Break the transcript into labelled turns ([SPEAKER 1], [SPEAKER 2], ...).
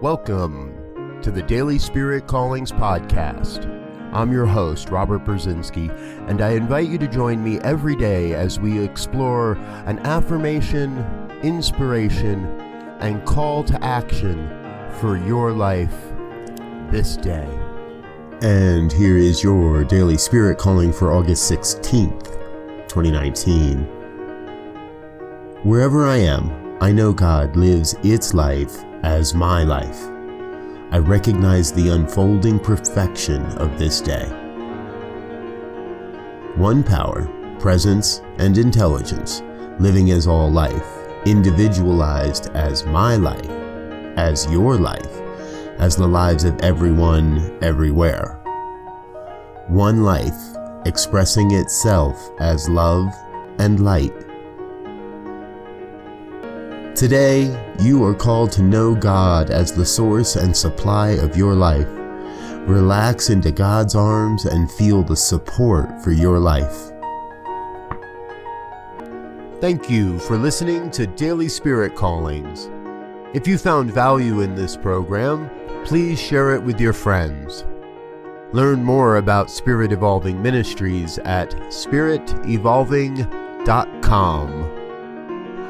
[SPEAKER 1] Welcome to the Daily Spirit Callings Podcast. I'm your host, Robert Brzezinski, and I invite you to join me every day as we explore an affirmation, inspiration, and call to action for your life this day. And here is your Daily Spirit Calling for August 16th, 2019. Wherever I am, I know God lives its life as my life. I recognize the unfolding perfection of this day. One power, presence, and intelligence, living as all life, individualized as my life, as your life, as the lives of everyone, everywhere. One life, expressing itself as love and light Today, you are called to know God as the source and supply of your life. Relax into God's arms and feel the support for your life. Thank you for listening to Daily Spirit Callings. If you found value in this program, please share it with your friends. Learn more about Spirit Evolving Ministries at spiritevolving.com.